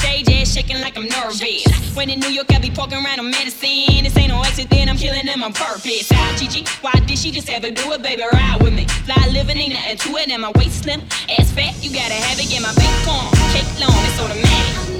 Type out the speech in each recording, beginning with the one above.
stage, ass shaking like I'm nervous. When in New York, I be poking around on medicine. This ain't no accident, I'm killing them on purpose. Ah, Gigi, why did she just have to do it, baby? Ride with me. Fly living, ain't nothing to it, and my waist slim. Ass fat, you gotta have it, get my bank on. Cake long, it's automatic.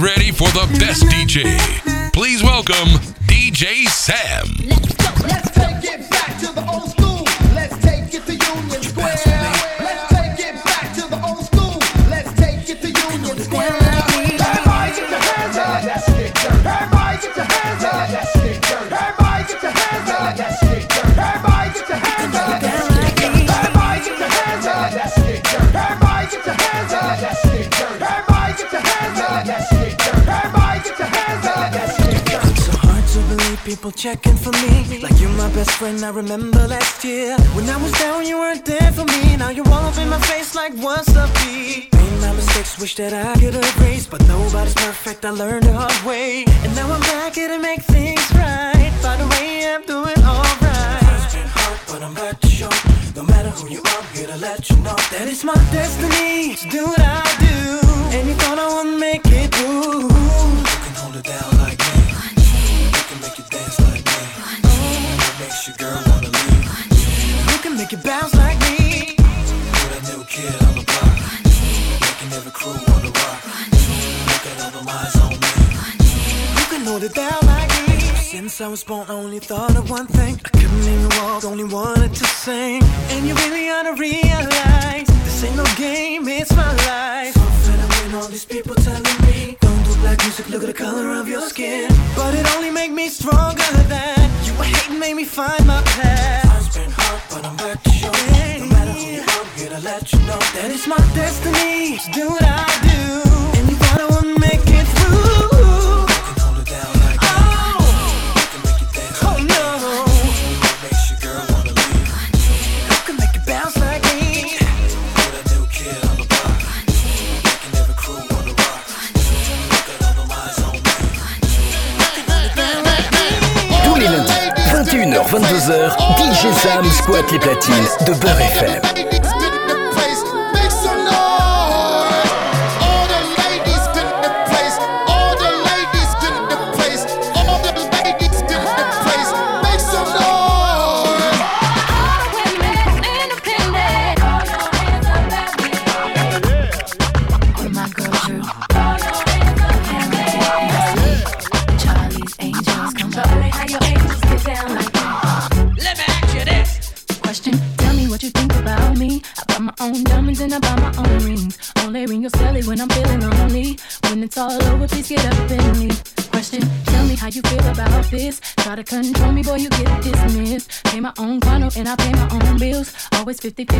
ready for the best DJ. Please welcome DJ Sam. People checking for me. Like you're my best friend, I remember last year. When I was down, you weren't there for me. Now you're all up in my face like what's the beat? Made my mistakes, wish that I could erase. But nobody's perfect, I learned the hard way. And now I'm back here to make things right. By the way, I'm doing alright. It's been hard, but I'm back to show. No matter who you are, here to let you know that it's my destiny to do what I do. And you thought I wouldn't make it through. You can hold it down like make it bounce like me. You're that new kid on the block. Making every crew wanna rock. Look at all the minds on me. You can hold it down like me. Since I was born, I only thought of one thing. I couldn't even walk, only wanted to sing. And you really ought to realize this ain't no game, it's my life. So fed up when all these people telling me don't do black music, look at the color of your skin. But it only make me stronger than you were hating, made me find my path. Time's been hard, but I'm back to show. No matter who you are, I'm here to let you know that it's my destiny to do what I do. And you thought I Squatte les platines de Beurre FM. 50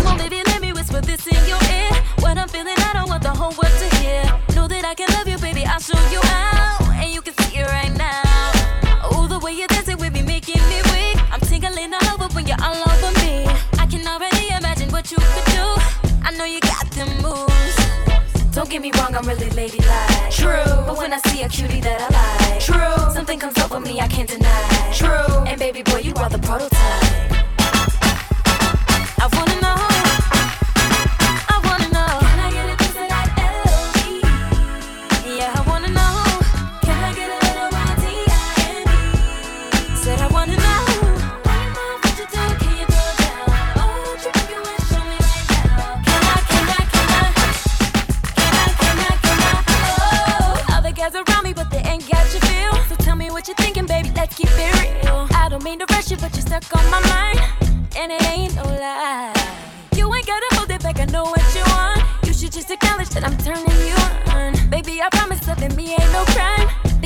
I'm really ladylike. True. But when I see a cutie that I like. True. Something comes over me I can't deny. True. And baby boy, you are the prototype.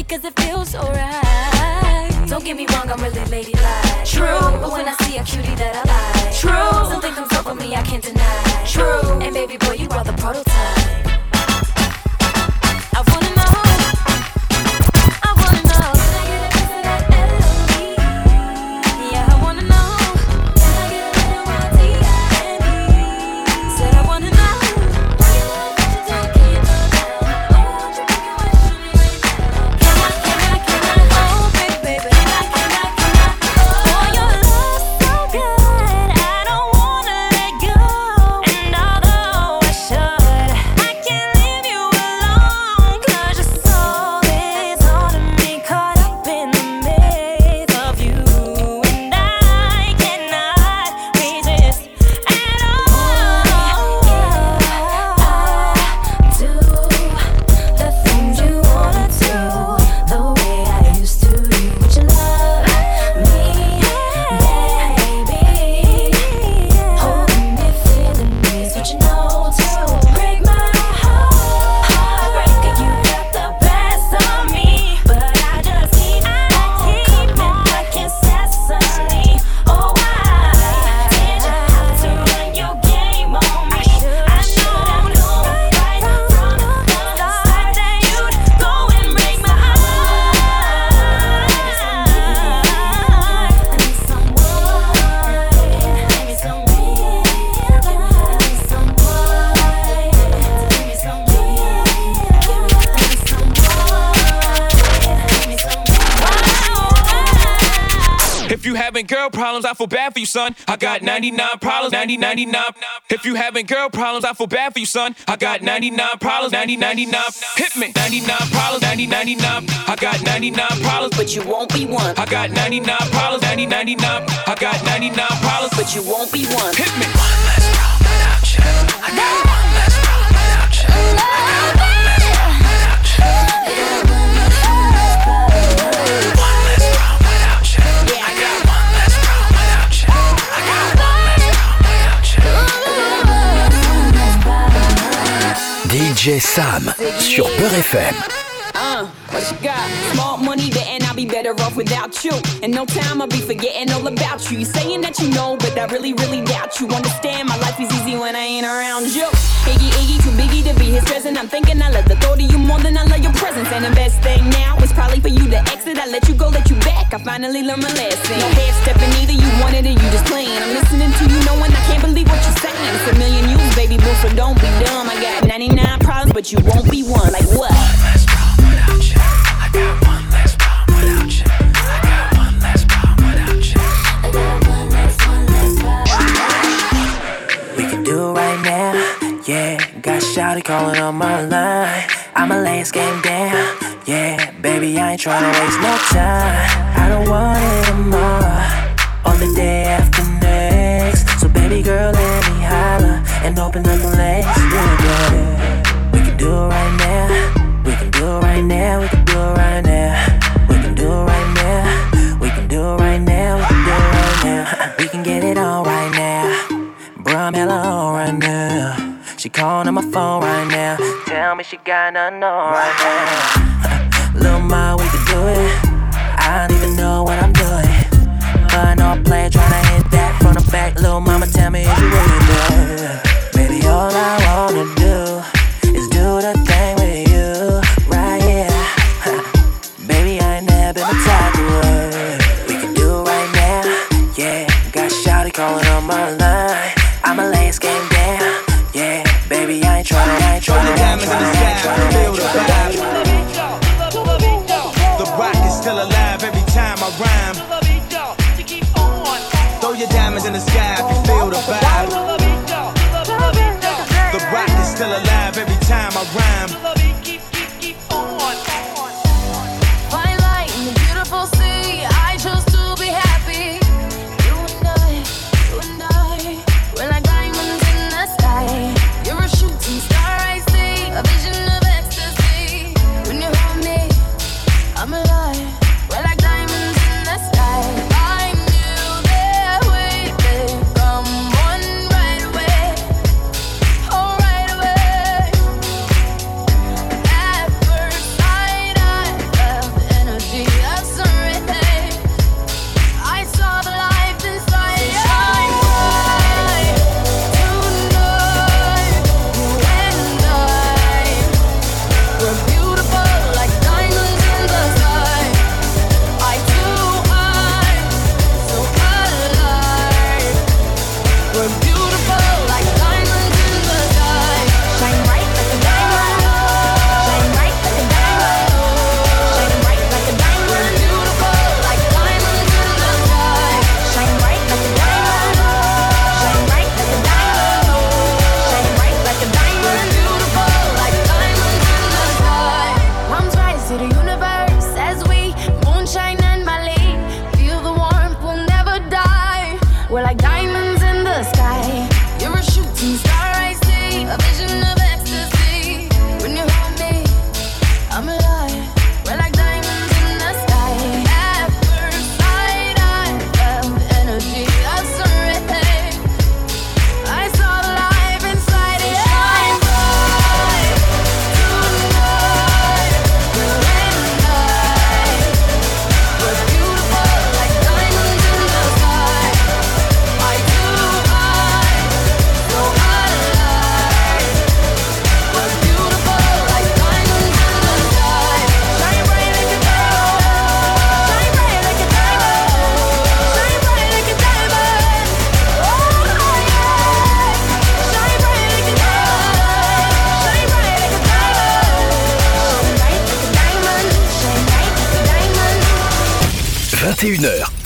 because it feels so right. Don't get me wrong, I'm really ladylike. True, but when I see a cutie that I like, true, something comes over me I can't deny. True, and baby boy, you are the prototype. Girl problems, I feel bad for you, son. I got 99 problems, 90, 99. If you having girl problems, I feel bad for you, son. I got 99 problems, 90, 99. Hit me, 99 problems, 90, 99. I got 99 problems, But you won't be one. I got 99 problems, 90, 99. I got 99 problems, But you won't be one. hit me. Sam sur Peur FM. Uh, what you got? Money, I'll be better off without you. In no time, I'll be forgetting all about you. You saying that you know, but I really, really doubt you. Understand, my life is easy when I ain't around you. Iggy, Iggy, too biggy to be his present. I'm thinking I love the thought of you more than I love your presence. And the best thing now is probably for you to exit. I let you go, let you back. I finally learned my lesson. No half stepping either, you wanted it, you just playing. I'm listening to you, knowing I can't believe what you're saying. It's a million you, baby boo, so don't be dumb. I got 99 problems, but you won't be one. Like what? We can do it right now, yeah. Got Shouty calling on my line. I'ma lay this game down, yeah. Baby, I ain't tryna waste no time. I don't want it anymore. On the day after next. So, baby girl, let me holler and open up the legs, yeah, yeah. Do it right now. We can do it right now. We can do it right now. We can do it right now. We can do it right now. We can do it right now. We can get it on right now. Bro, I'm hella on right now. She calling on my phone right now. Tell me she got nothing on right now. Little ma, we can do it. I don't even know what I'm doing. But I know I play tryna hit that from the back. Little mama, tell me is you with it? Baby, all I wanna do still alive every time I rhyme. Throw your diamonds in the sky if you feel the vibe. The rock is still alive every time I rhyme.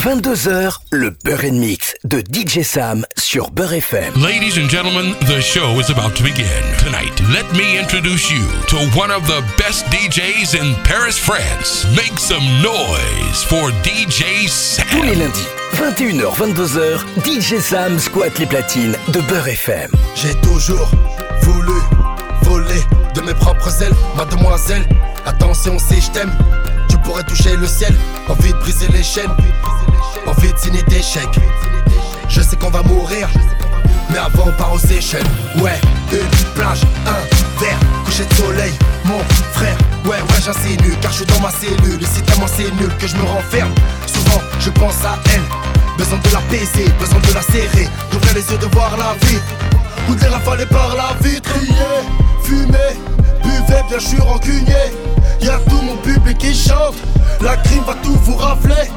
22h, le Beurre Mix de DJ Sam sur Beurre FM. Ladies and gentlemen, the show is about to begin. Tonight, let me introduce you to one of the best DJs in Paris, France. Make some noise for DJ Sam. Tous les lundis, 21h, 22h, DJ Sam squatte les platines de Beurre FM. J'ai toujours voulu voler de mes propres ailes, mademoiselle. Attention si je t'aime, tu pourrais toucher le ciel. Envie de briser les chaînes, chèques. Je sais qu'on va mourir, mais avant on part aux Seychelles. Ouais, une plage, un verre, coucher de soleil. Mon frère, ouais, ouais, j'insinue, car je suis dans ma cellule. Ici tellement c'est nul que je me renferme. Souvent, je pense à elle. Besoin de la baiser, besoin de la serrer. D'ouvrir les yeux, de voir la vie. Ou de les rafaler par la vitre. Fumer, buvez, bien je suis rancunier. Y'a tout mon public qui chante. La crime va tout vous rafler.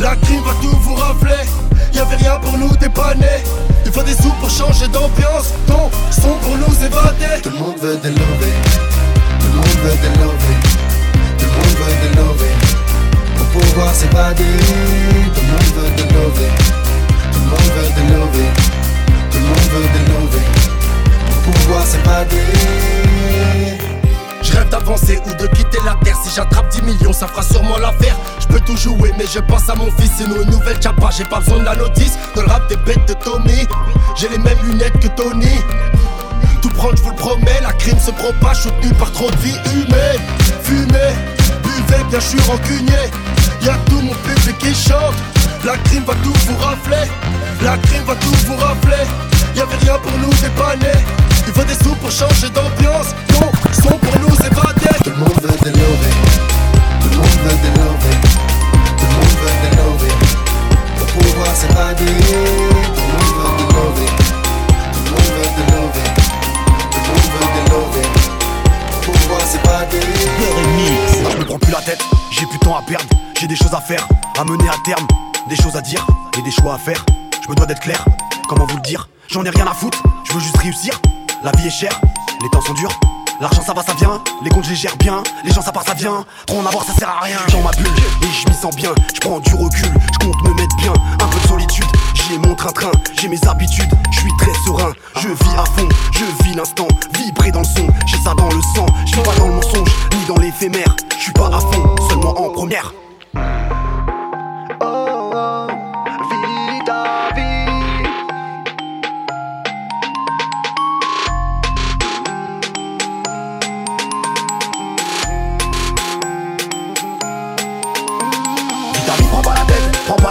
La crime va tout vous rafler. Y'avait rien pour nous dépanner. Il faut des sous pour changer d'ambiance. Ton son pour nous évader. Tout le monde veut des lovés. Tout le monde veut des lovés. Tout le monde veut des lovés. Pour pouvoir s'évader. Tout le monde veut des. Tout le monde veut des. Tout le monde veut des lovés. Pour pouvoir s'évader. Je rêve d'avancer ou de quitter la terre. Si j'attrape 10 millions, ça fera sûrement l'affaire. Je peux tout jouer, mais je pense à mon fils. C'est une nouvelle chapa, j'ai pas besoin de la notice. Dans le rap des bêtes de Tommy, j'ai les mêmes lunettes que Tony. Tout prendre, je vous le promets, la crime se propage, soutenu par trop de vie humaine. Fumez, buvez, bien je suis rancunier. Y'a tout mon public qui chante. La crime va tout vous rafler. La crime va tout vous rafler. Y'avait rien pour nous dépanner. Il faut des sous pour changer d'ambiance. Non, son pour nous évader. Tout le monde veut des lovés. Tout le monde veut des lovés. Tout le monde veut des lovés. Pour pouvoir s'évader. Tout le monde veut des lovés. Tout le monde veut des lovés. Tout le monde veut des lovés. Pour pouvoir s'évader. Je me prends plus la tête, j'ai plus de temps à perdre, j'ai des choses à faire, à mener à terme, des choses à dire et des choix à faire. Je me dois d'être clair, comment vous le dire J'en ai rien à foutre, je veux juste réussir. La vie est chère, les temps sont durs. L'argent ça va, ça vient, les comptes je les gère bien, les gens ça part, ça vient, trop en avoir ça sert à rien. J'suis dans ma bulle. Et je m'y sens bien, je prends du recul, je compte me mettre bien, un peu de solitude, j'ai mon train-train, j'ai mes habitudes, je suis très serein, je vis à fond, je vis l'instant, vibrer dans le son, j'ai ça dans le sang, je pas dans le mensonge, ni dans l'éphémère, je suis pas à fond, seulement en première.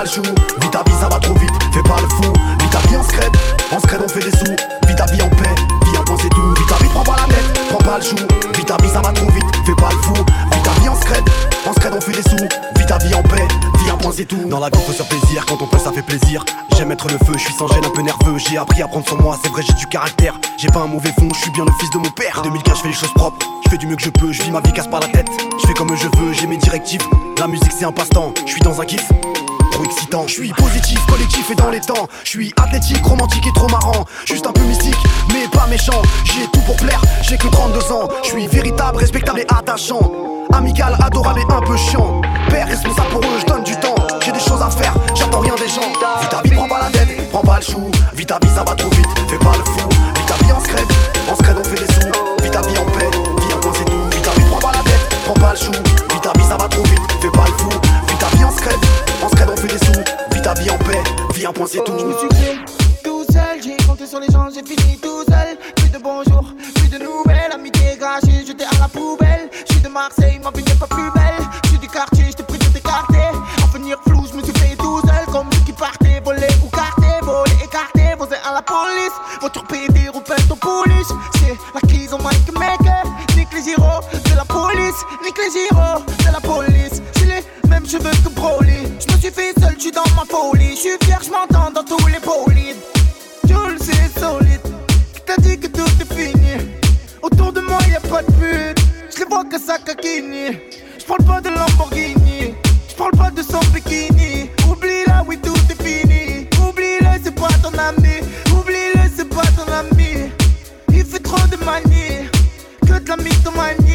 Vis ta vie, ça va trop vite, fais pas le fou. Vis ta vie en scred, en scred on fait des sous. Vis ta vie en paix, point c'est tout. Vis ta vie, prends pas la tête, prends pas le chou. Vis ta vie, ça va trop vite, fais pas le fou. Vis ta vie en scred, en scred on fait des sous. Vis ta vie en paix, point c'est tout. Dans la vie, faut se faire plaisir, quand on peut, ça fait plaisir. J'aime être le feu, je suis sans gêne, un peu nerveux. J'ai appris à prendre sur moi, c'est vrai, j'ai du caractère. J'ai pas un mauvais fond, je suis bien le fils de mon père. 2015, je fais les choses propres, je fais du mieux que je peux, je vis ma vie, casse pas la tête. Je fais comme je veux, j'ai mes directives. La musique, c'est un passe-temps, je suis dans un kiff trop. Je suis positif, collectif et dans les temps. Je suis athlétique, romantique et trop marrant. Juste un peu mystique, mais pas méchant. J'ai tout pour plaire, j'ai que 32 ans. Je suis véritable, respectable et attachant. Amical, adorable et un peu chiant. Père responsable pour eux, je donne du temps. J'ai des choses à faire, j'attends rien des gens. Vis ta vie, prends pas la tête, prends pas le chou. Vis ta vie, ça va trop vite, fais pas le fou. Vis ta vie en scred, en scred on fait des sous. Vis ta vie en paix, un point c'est tout. Vis ta vie, prends pas la tête, prends pas le chou. Vie en paix, vis un point c'est tout. Je me suis créé tout seul, j'ai compté sur les gens, j'ai fini tout seul. Plus de bonjour, plus de nouvelles, amitié gâchée, jeté à la poubelle. Je suis de Marseille, ma vie n'est pas plus belle. Je suis du quartier, je te prie de t'écarter. Avenir flou, je me suis fait tout seul, comme ceux qui partaient, volés ou cartés, volés, écartés, posés à la police. Voiture pédée, roupette au police. C'est la crise au Mike Maker. Nique les gyros de la police, nique les gyros dans ma folie. Je suis fier, je m'entends dans tous les bolides. Tu le sais, solide. Qui t'a dit que tout est fini? Autour de moi, y'a pas de but. Je les vois que ça caquini. Je parle pas de Lamborghini. Je parle pas de son bikini. Oublie-la, oui, tout est fini. Oublie-le, c'est pas ton ami. Oublie-le, c'est pas ton ami. Il fait trop de manie. Que de la mythomanie.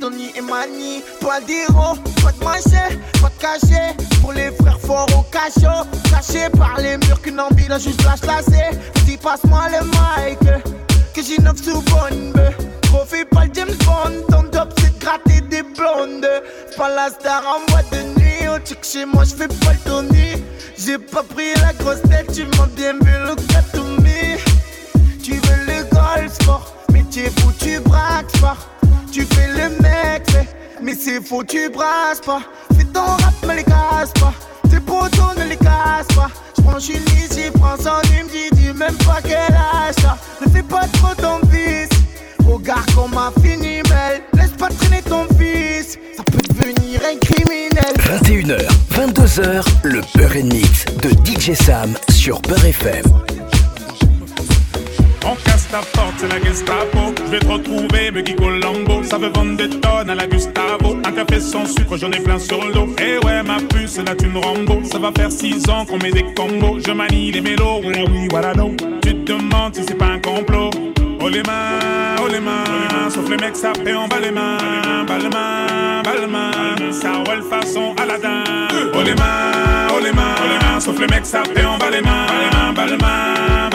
Tony et Mani. Pas d'héros, pas de machet, pas de cachet. Pour les frères forts au cachot. Caché par les murs qu'une envie a juste lâche lacé. Dis passe-moi le mic. Que j'innove sous bonne. Refais pas le James Bond. Ton top c'est de gratter des blondes. Pas la star en boîte de nuit. Au check chez moi, j'fais pas le Tony. J'ai pas pris la grosse tête, tu m'as bien vu le Katoumi. Tu veux le golf sport, mais t'es fou, tu braques pas. Tu fais le mec, mais, c'est faux, tu brasses pas. Fais ton rap, me les casse pas. Tes potos ne les casse pas. J'prends une ici, prends son me dis, dis même pas quel âge t'as. Ne fais pas trop ton fils. Regarde comment fini, belle. Laisse pas traîner ton fils. Ça peut devenir un criminel. 21h, 22h, le Peur Mix de DJ Sam sur Peur FM. On casse ta porte, c'est la Gestapo. Je vais te retrouver, me Guy Colombo. Ça veut vendre des tonnes à la Gustavo. Un café sans sucre, j'en ai plein sur le dos. Eh ouais, ma puce, là tu me Rambo. Ça va faire 6 ans qu'on met des combos. Je manie les mélos, voilà oui, voilà non. Tu te demandes si c'est pas un complot. Oh les mains, oh les mains, sauf les mecs ça fait en bas les mains, bas les mains, les mains, ça roule façon Aladdin. Oh les mains, oh les mains, oh les mains, sauf les mecs ça fait en bas les mains, les mains, bas les mains,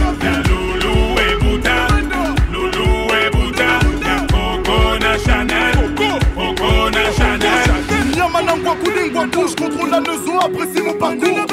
Je contrôle la maison, apprécie mon parcours.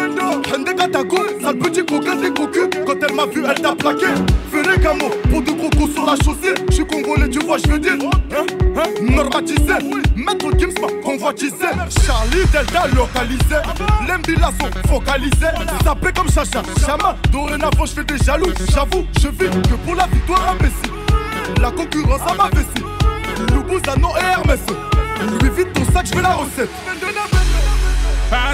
Hende Katako, sale petit coquin des cocus. Quand elle m'a vu, elle t'a plaqué. Ferré Gamo, pour deux gros coups sur la chaussée. Je suis congolais, tu vois, je veux dire. Hein, hein, normatisé. Maître Gims m'a convoitisé. Charlie Delta localisé. L'embila sont focalisés. Sapé comme Chacha, Chama. Dorénavant, je fais des jaloux. J'avoue, je vis que pour la victoire imbécile. La concurrence à ma vessie. Loubouzanon et Hermès. Lui vite ton sac, je veux la recette.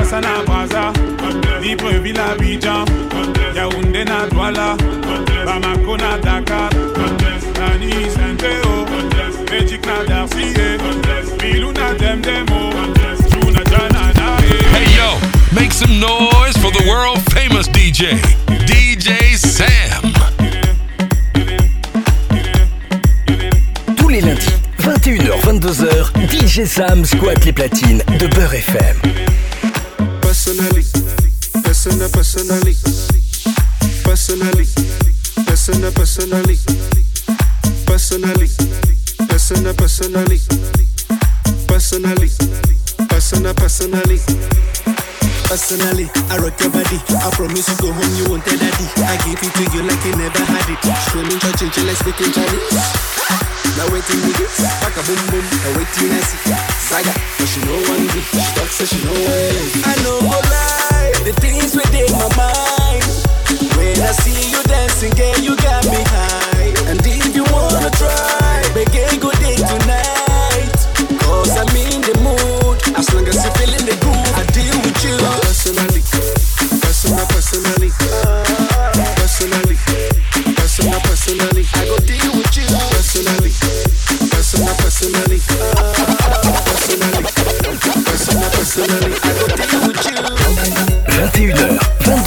Kinshasa na Brazza, Libreville à Abidjan, Yaoundé na Douala, Bamako na Dakar, Nani Saint-Théo, Magic na Darcy, Bilou na Demdemo, Juna Janana. Hey yo, make some noise for the world famous DJ, DJ Sam. Tous les lundis, 21h, 22h, DJ Sam squatte les platines de Beurre FM. Personally, persona, personally, personally, persona, personally, personally, persona, personally, personally, personally. Personally, I rock your body. I promise you go home, you won't tell daddy. I give it to you like you never had it. Show me your chinchilla, let's speak in Chinese. Now waiting me get back a boom boom. Now waiting I see Saga, but she know one good. She talks so she know it. I know go lie, the things within my mind. When I see you dancing, girl, you got me high. And if you wanna try, make a good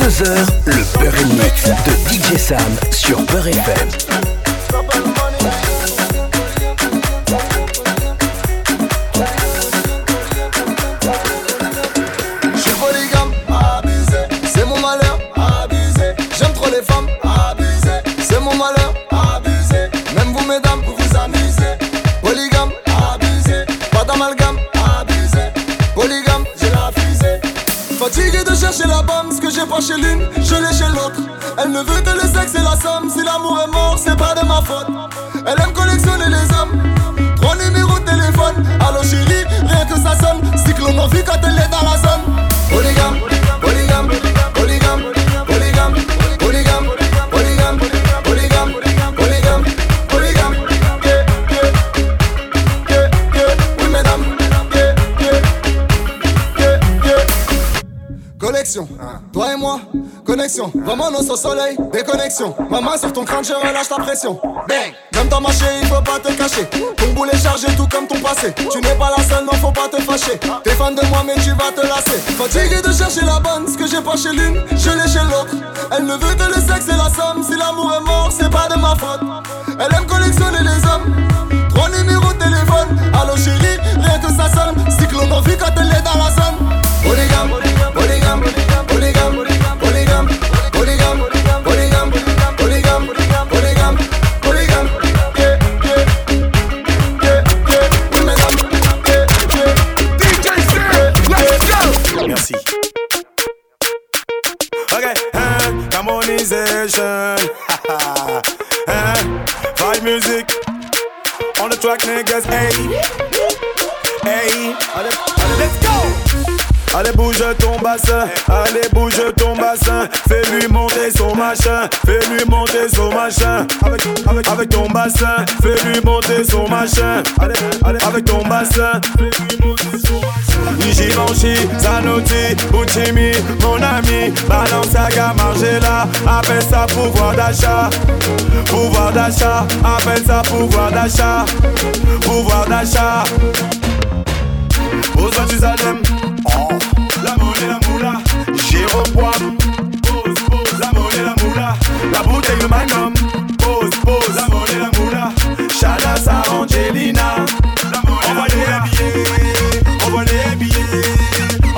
22h, le Beurre Mix de DJ Sam sur Beurre FM. Connexion. Vraiment non sans soleil, déconnexion. Ma main sur ton crâne, je relâche la pression. Bang, même dans marché, il faut pas te cacher. Ton boulet chargé, tout comme ton passé. Tu n'es pas la seule, non, faut pas te fâcher. T'es fan de moi, mais tu vas te lasser. Fatigué de chercher la bonne, ce que j'ai pas chez l'une, je l'ai chez l'autre. Elle ne veut que le sexe et la somme. Si l'amour est mort, c'est pas de ma faute. Elle aime collectionner les hommes. Trois numéros de téléphone. Allô chérie, rien que ça sonne. Cyclone en vie quand elle est dans la zone. Polygame, polygame, music on the track, niggas. Hey, hey, let's go. Allez bouge ton bassin, allez bouge ton bassin. Fais-lui monter son machin, fais-lui monter son machin. Avec, ton bassin, fais-lui monter son machin. Allez, avec ton bassin, fais-lui monter son machin. Zanotti, Buccimi, mon ami. Balenciaga, Margiela, appelle ça pouvoir d'achat. Pouvoir d'achat, appelle ça pouvoir d'achat. Pouvoir d'achat. Aux la moula, Poivre. Pose, pose, la la la bouteille de Magnum. Pose, pose, la monnaie, la moula, Angelina. La on billets, on va les billets,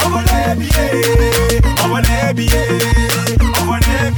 on va les billets, on va les billets, on va les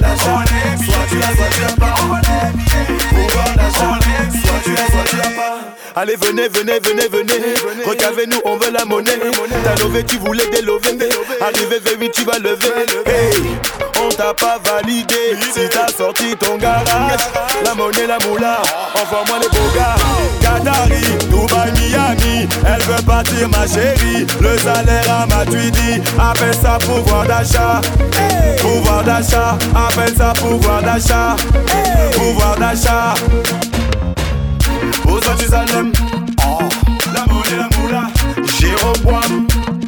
d'achat, soit tu l'as, soit tu l'as pas. On va les billets, pouvoir d'achat, soit tu l'as, soit tu l'as pas. Allez venez, venez, venez, venez. Recavez-nous, on veut la monnaie. T'as levé, tu voulais délover Arrivé V8, tu vas lever. Hey, on t'a pas validé. Si t'as sorti ton garage La monnaie, la moula. Envoie-moi les beaux gars. Qatari, Dubaï, Miami. Elle veut partir ma chérie. Le salaire à ma dit Appelle ça pouvoir d'achat. Pouvoir d'achat. Appelle ça pouvoir d'achat. Pouvoir d'achat aux autres Jérusalem. Oh, la monnaie, la moula, Jérôme Poin,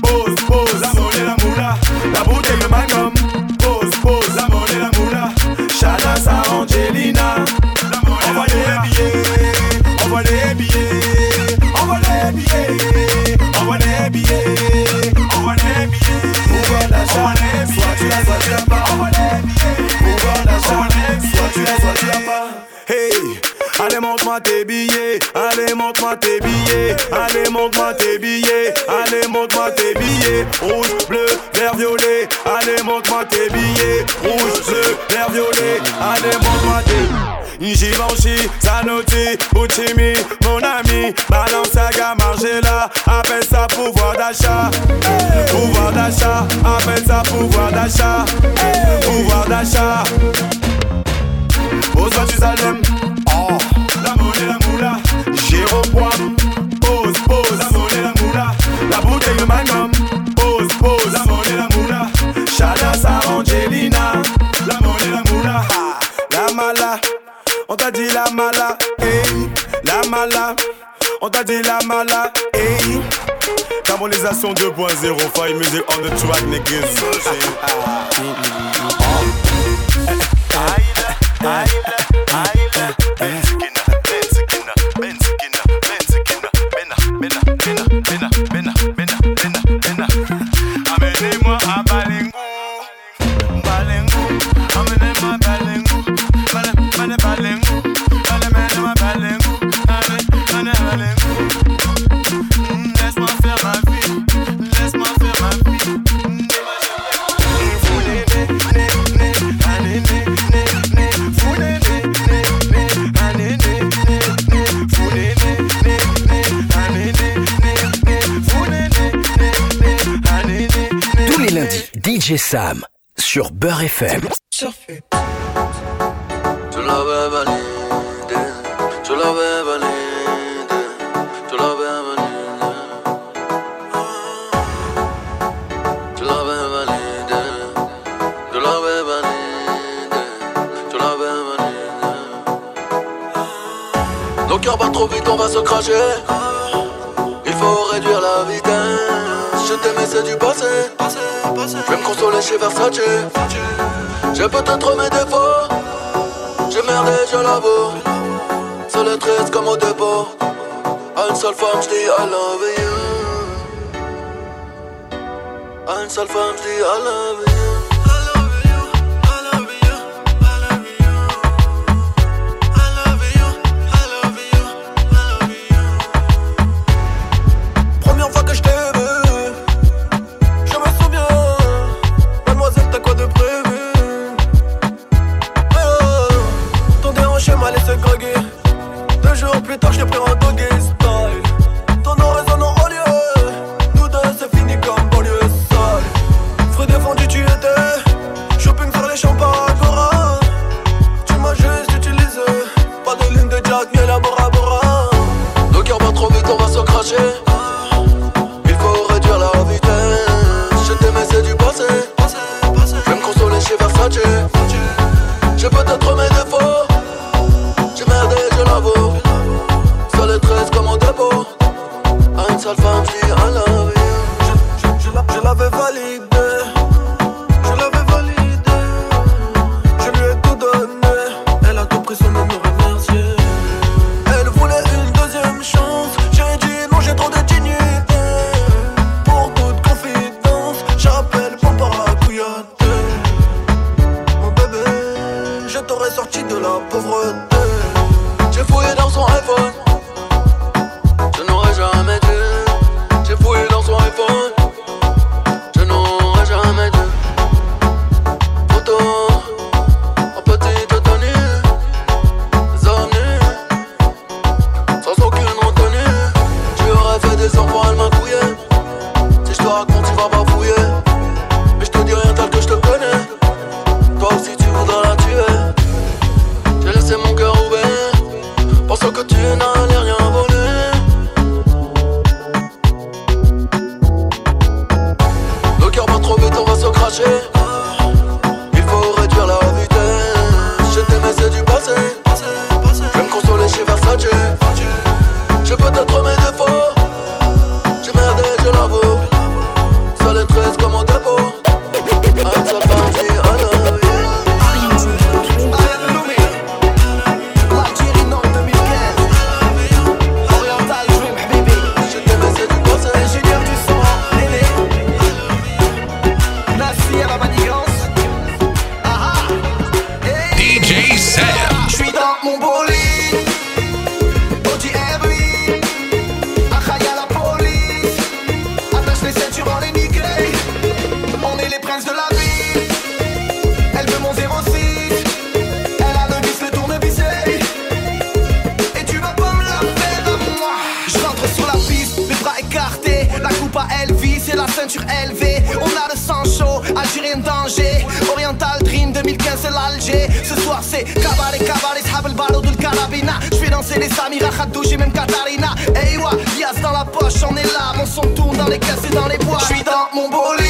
pose, pose, la monnaie, la moula, la bouteille de Magnum, pose, pose, la monnaie, la moula, Chalas à Angelina, la monnaie, envoie les billets, envoie les billets. Montre-moi tes billets, allez montre-moi tes billets, allez montre-moi tes billets, allez montre-moi tes billets, rouge, bleu, vert, violet, allez montre-moi tes billets, rouge, bleu, vert, violet, allez montre-moi tes Givenchy, Zanotti, Buccimi, mon ami, Balenciaga, Margiela, appelle ça pouvoir d'achat, pouvoir d'achat, appelle ça pouvoir d'achat, pouvoir d'achat. Aux la monnaie, la moula, Jérôme Poivre. Pose, pose, la monnaie, la moula, la bouteille de Magnum. Pose, pose, la monnaie, la moula, Chana, Sarah, Angelina. La monnaie, la moula, ah, la mala, on t'a dit la mala, hey, la mala, on t'a dit la mala, hey. Carbonisation 2.0, fire music on the track, niggas. Amenez-moi Sam sur Beurre FM. Surfer. Trop vite, on va se cracher. Il faut réduire la vitesse. Je t'aimais, c'est du passé. Je vais me consoler chez Versace. J'ai peut-être mes défauts. J'ai merdé, je l'avoue. Seul et triste comme au dépôt. À une seule femme, je dis I love you. À une seule femme, je dis I love you. Cabaret, cabaret, Je danser les Samira Khaddouj et même Katarina Eywa, Yas dans la poche, on est là. Mon son tourne dans les caisses et dans les bois Je dans mon bolide.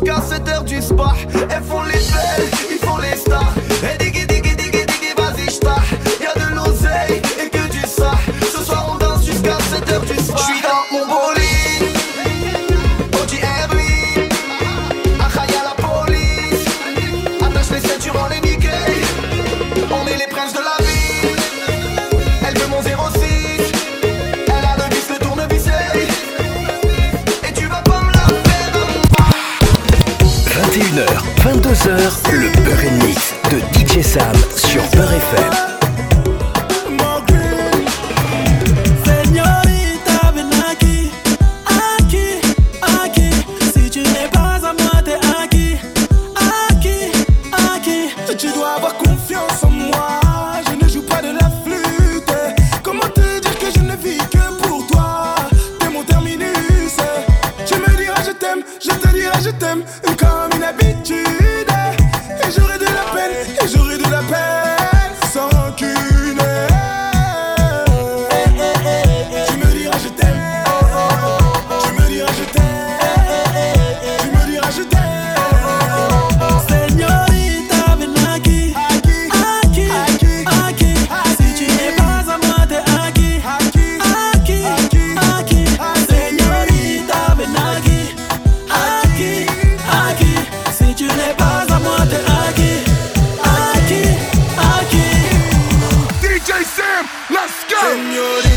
Jusqu'à 7h du soir. Elles font les belles, señores.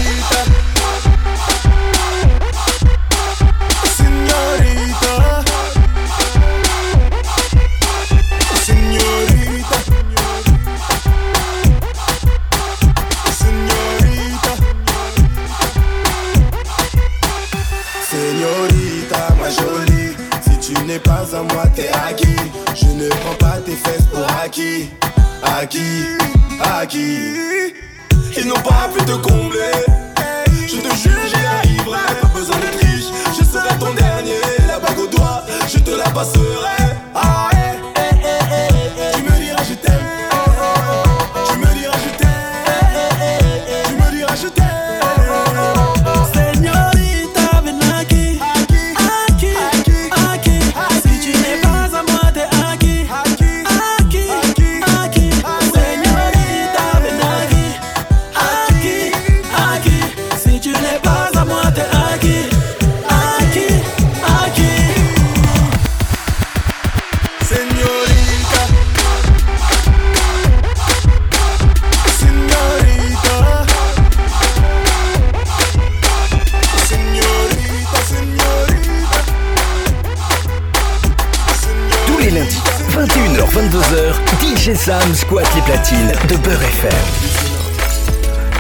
Squatte les platines de Beurre FM.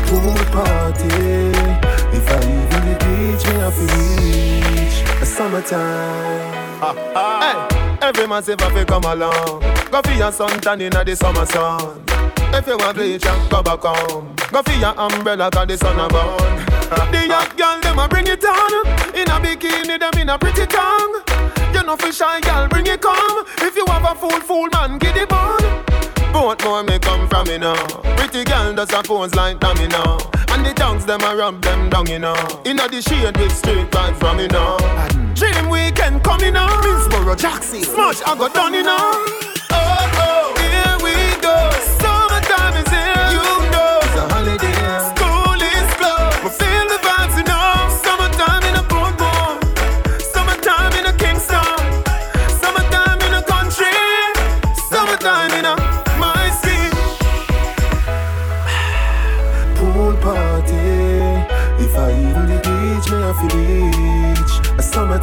Pool party. If I the beach, me have to reach a summertime. Hey, every man say fi come along. Go for your sun tan inna the summer sun. If you want bleach, go back home. Go for your umbrella 'cause the sun a burn. the young girl them a bring it on. In a bikini, them in a pretty tongue. You know fi shy girl, bring it come. If you have a fool, fool man, get it on. Both more may come from me now. Pretty girl does a pose like dummy now. And the tongues them a rub them down, you know. Inna the shade with straight vibes from me now. Dream weekend coming now. Minsboro, Jackson, Smush, I got done, you know.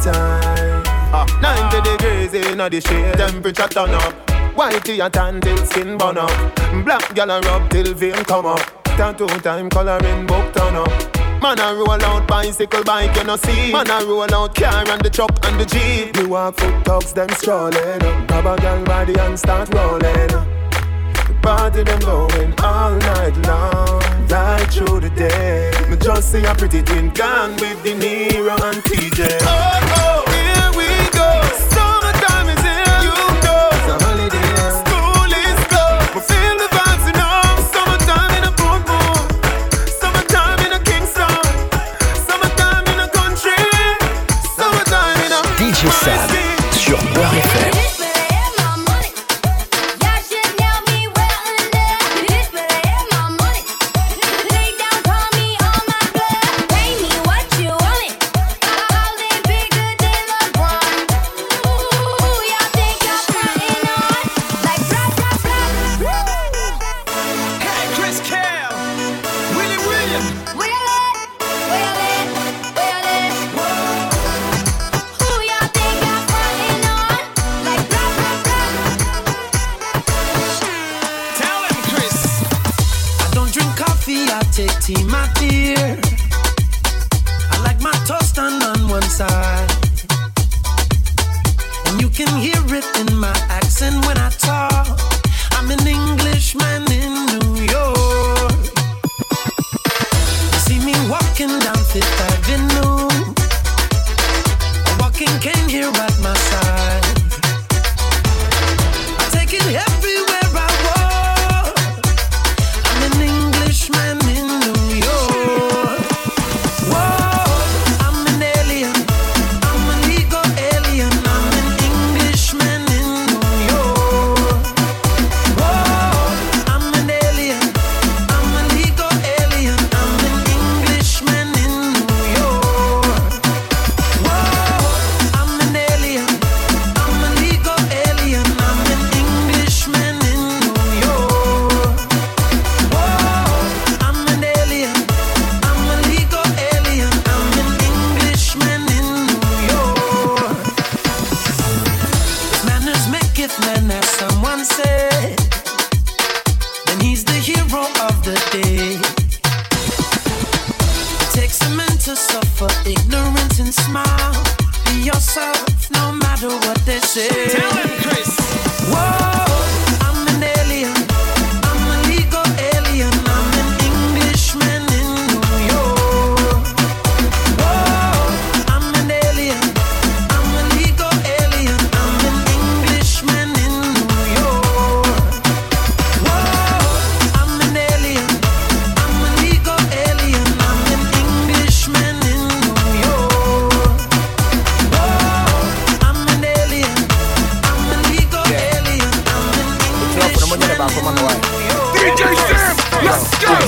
Summertime. Ah, 90 degrees in the shade, temperature turn up. Whitey and tan till skin burn up. Black gal a rub till vein come up. Tattoo time coloring book turn up. Man a roll out bicycle bike you no see. Man a roll out car and the truck and the jeep. You walk foot dogs them strolling. Grab a gal body and start rolling. The party them going all night long, right through the day. Me just see a pretty twin gone with De Niro and TJ. Oh oh,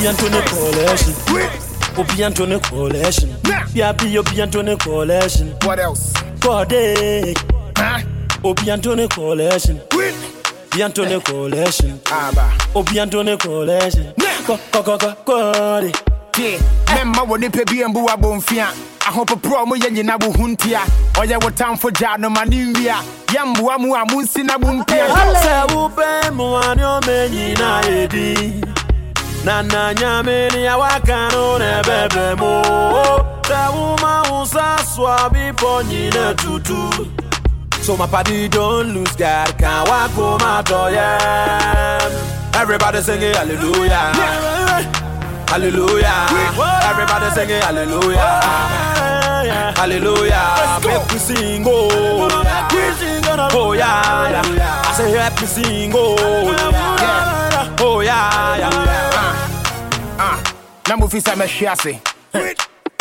Antony coalition. Obi Antony coalition. BRB Obi Antony coalition. What else? Corday. Huh? Obi Antony coalition. Obi Antony coalition. Ah, Aba. Obi Antony coalition. Ko ko ko ko Corday. Yeah. Mɛmma wɔ nipa bi mbu abɔmfia ahopoprɔ a moyɛ nyina wo ho ntia ɔyɛ wo tamfo gyaa no ma ne nwia yɛmboa mu a monsi na bo mpia sɛ wobɛn mmoa ne ɔma nyinaa ɛdi na na nyame ne a waka no na ɛbɛbrɛ mu sɛ woma wo so nyina tutu So my party don't lose God, can't walk home out yeah. Everybody singing hallelujah, hallelujah. Everybody singing hallelujah, hallelujah. Make we sing oh, oh yeah, yeah. I say help me sing oh, yeah. oh yeah, yeah. Ah, na mofi sɛ mɛhwe ase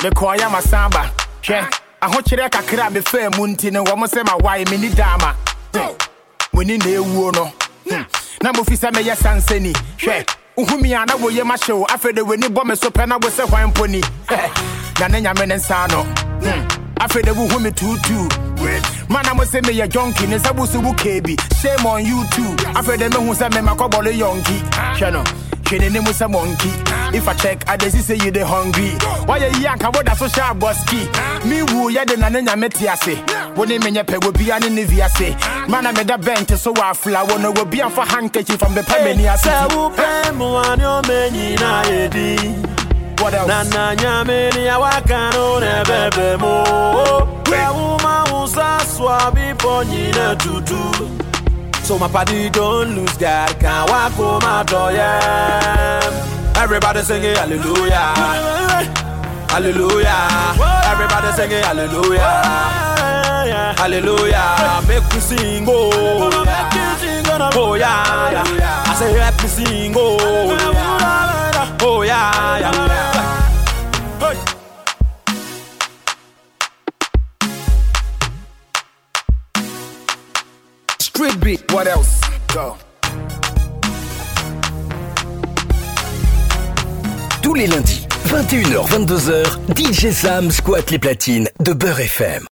mekɔɔyɛ masamba. Hwɛ ahokyerɛ kakra a mefaa mu nti no wɔ mo sɛ mawae menni daama muni na ɛwuo no na mofi sɛ mɛyɛ sansani hwɛ wohumi a na woyɛ mahyɛ wo afei de w'ani bɔ me so pɛ na wo sɛ hwan mpo ni na ne nyame ne nsa no Hmm. afei de wohu me tuutuu mana mo sɛ meyɛ jonki ne nsa bo so wo keebi shame on you too. Afei de mehu sɛ memakɔbɔle yɔnki hwɛ no hwɛ n'anim sɛ mɔnki if I check, I just say you the hungry. Why you yank about that social boski? Me woo, yeah, the nana metiase. When they menya pe will be an inviase. Man, I made a bent so I wanna go be on for handkerchief from the Pemenia. What else? Nana nyamini ya wakano nebebe mo Weuma usaswa bipo nyine tutu So my party don't lose God Can't walk oh, home a doyam Everybody singing hallelujah, hallelujah. Everybody singing hallelujah, hallelujah. Make me sing oh, oh yeah, yeah. I say help me sing oh, oh yeah, yeah. Hey. What else? Go. Tous les lundis, 21h-22h, DJ Sam squatte les platines de Beurre FM.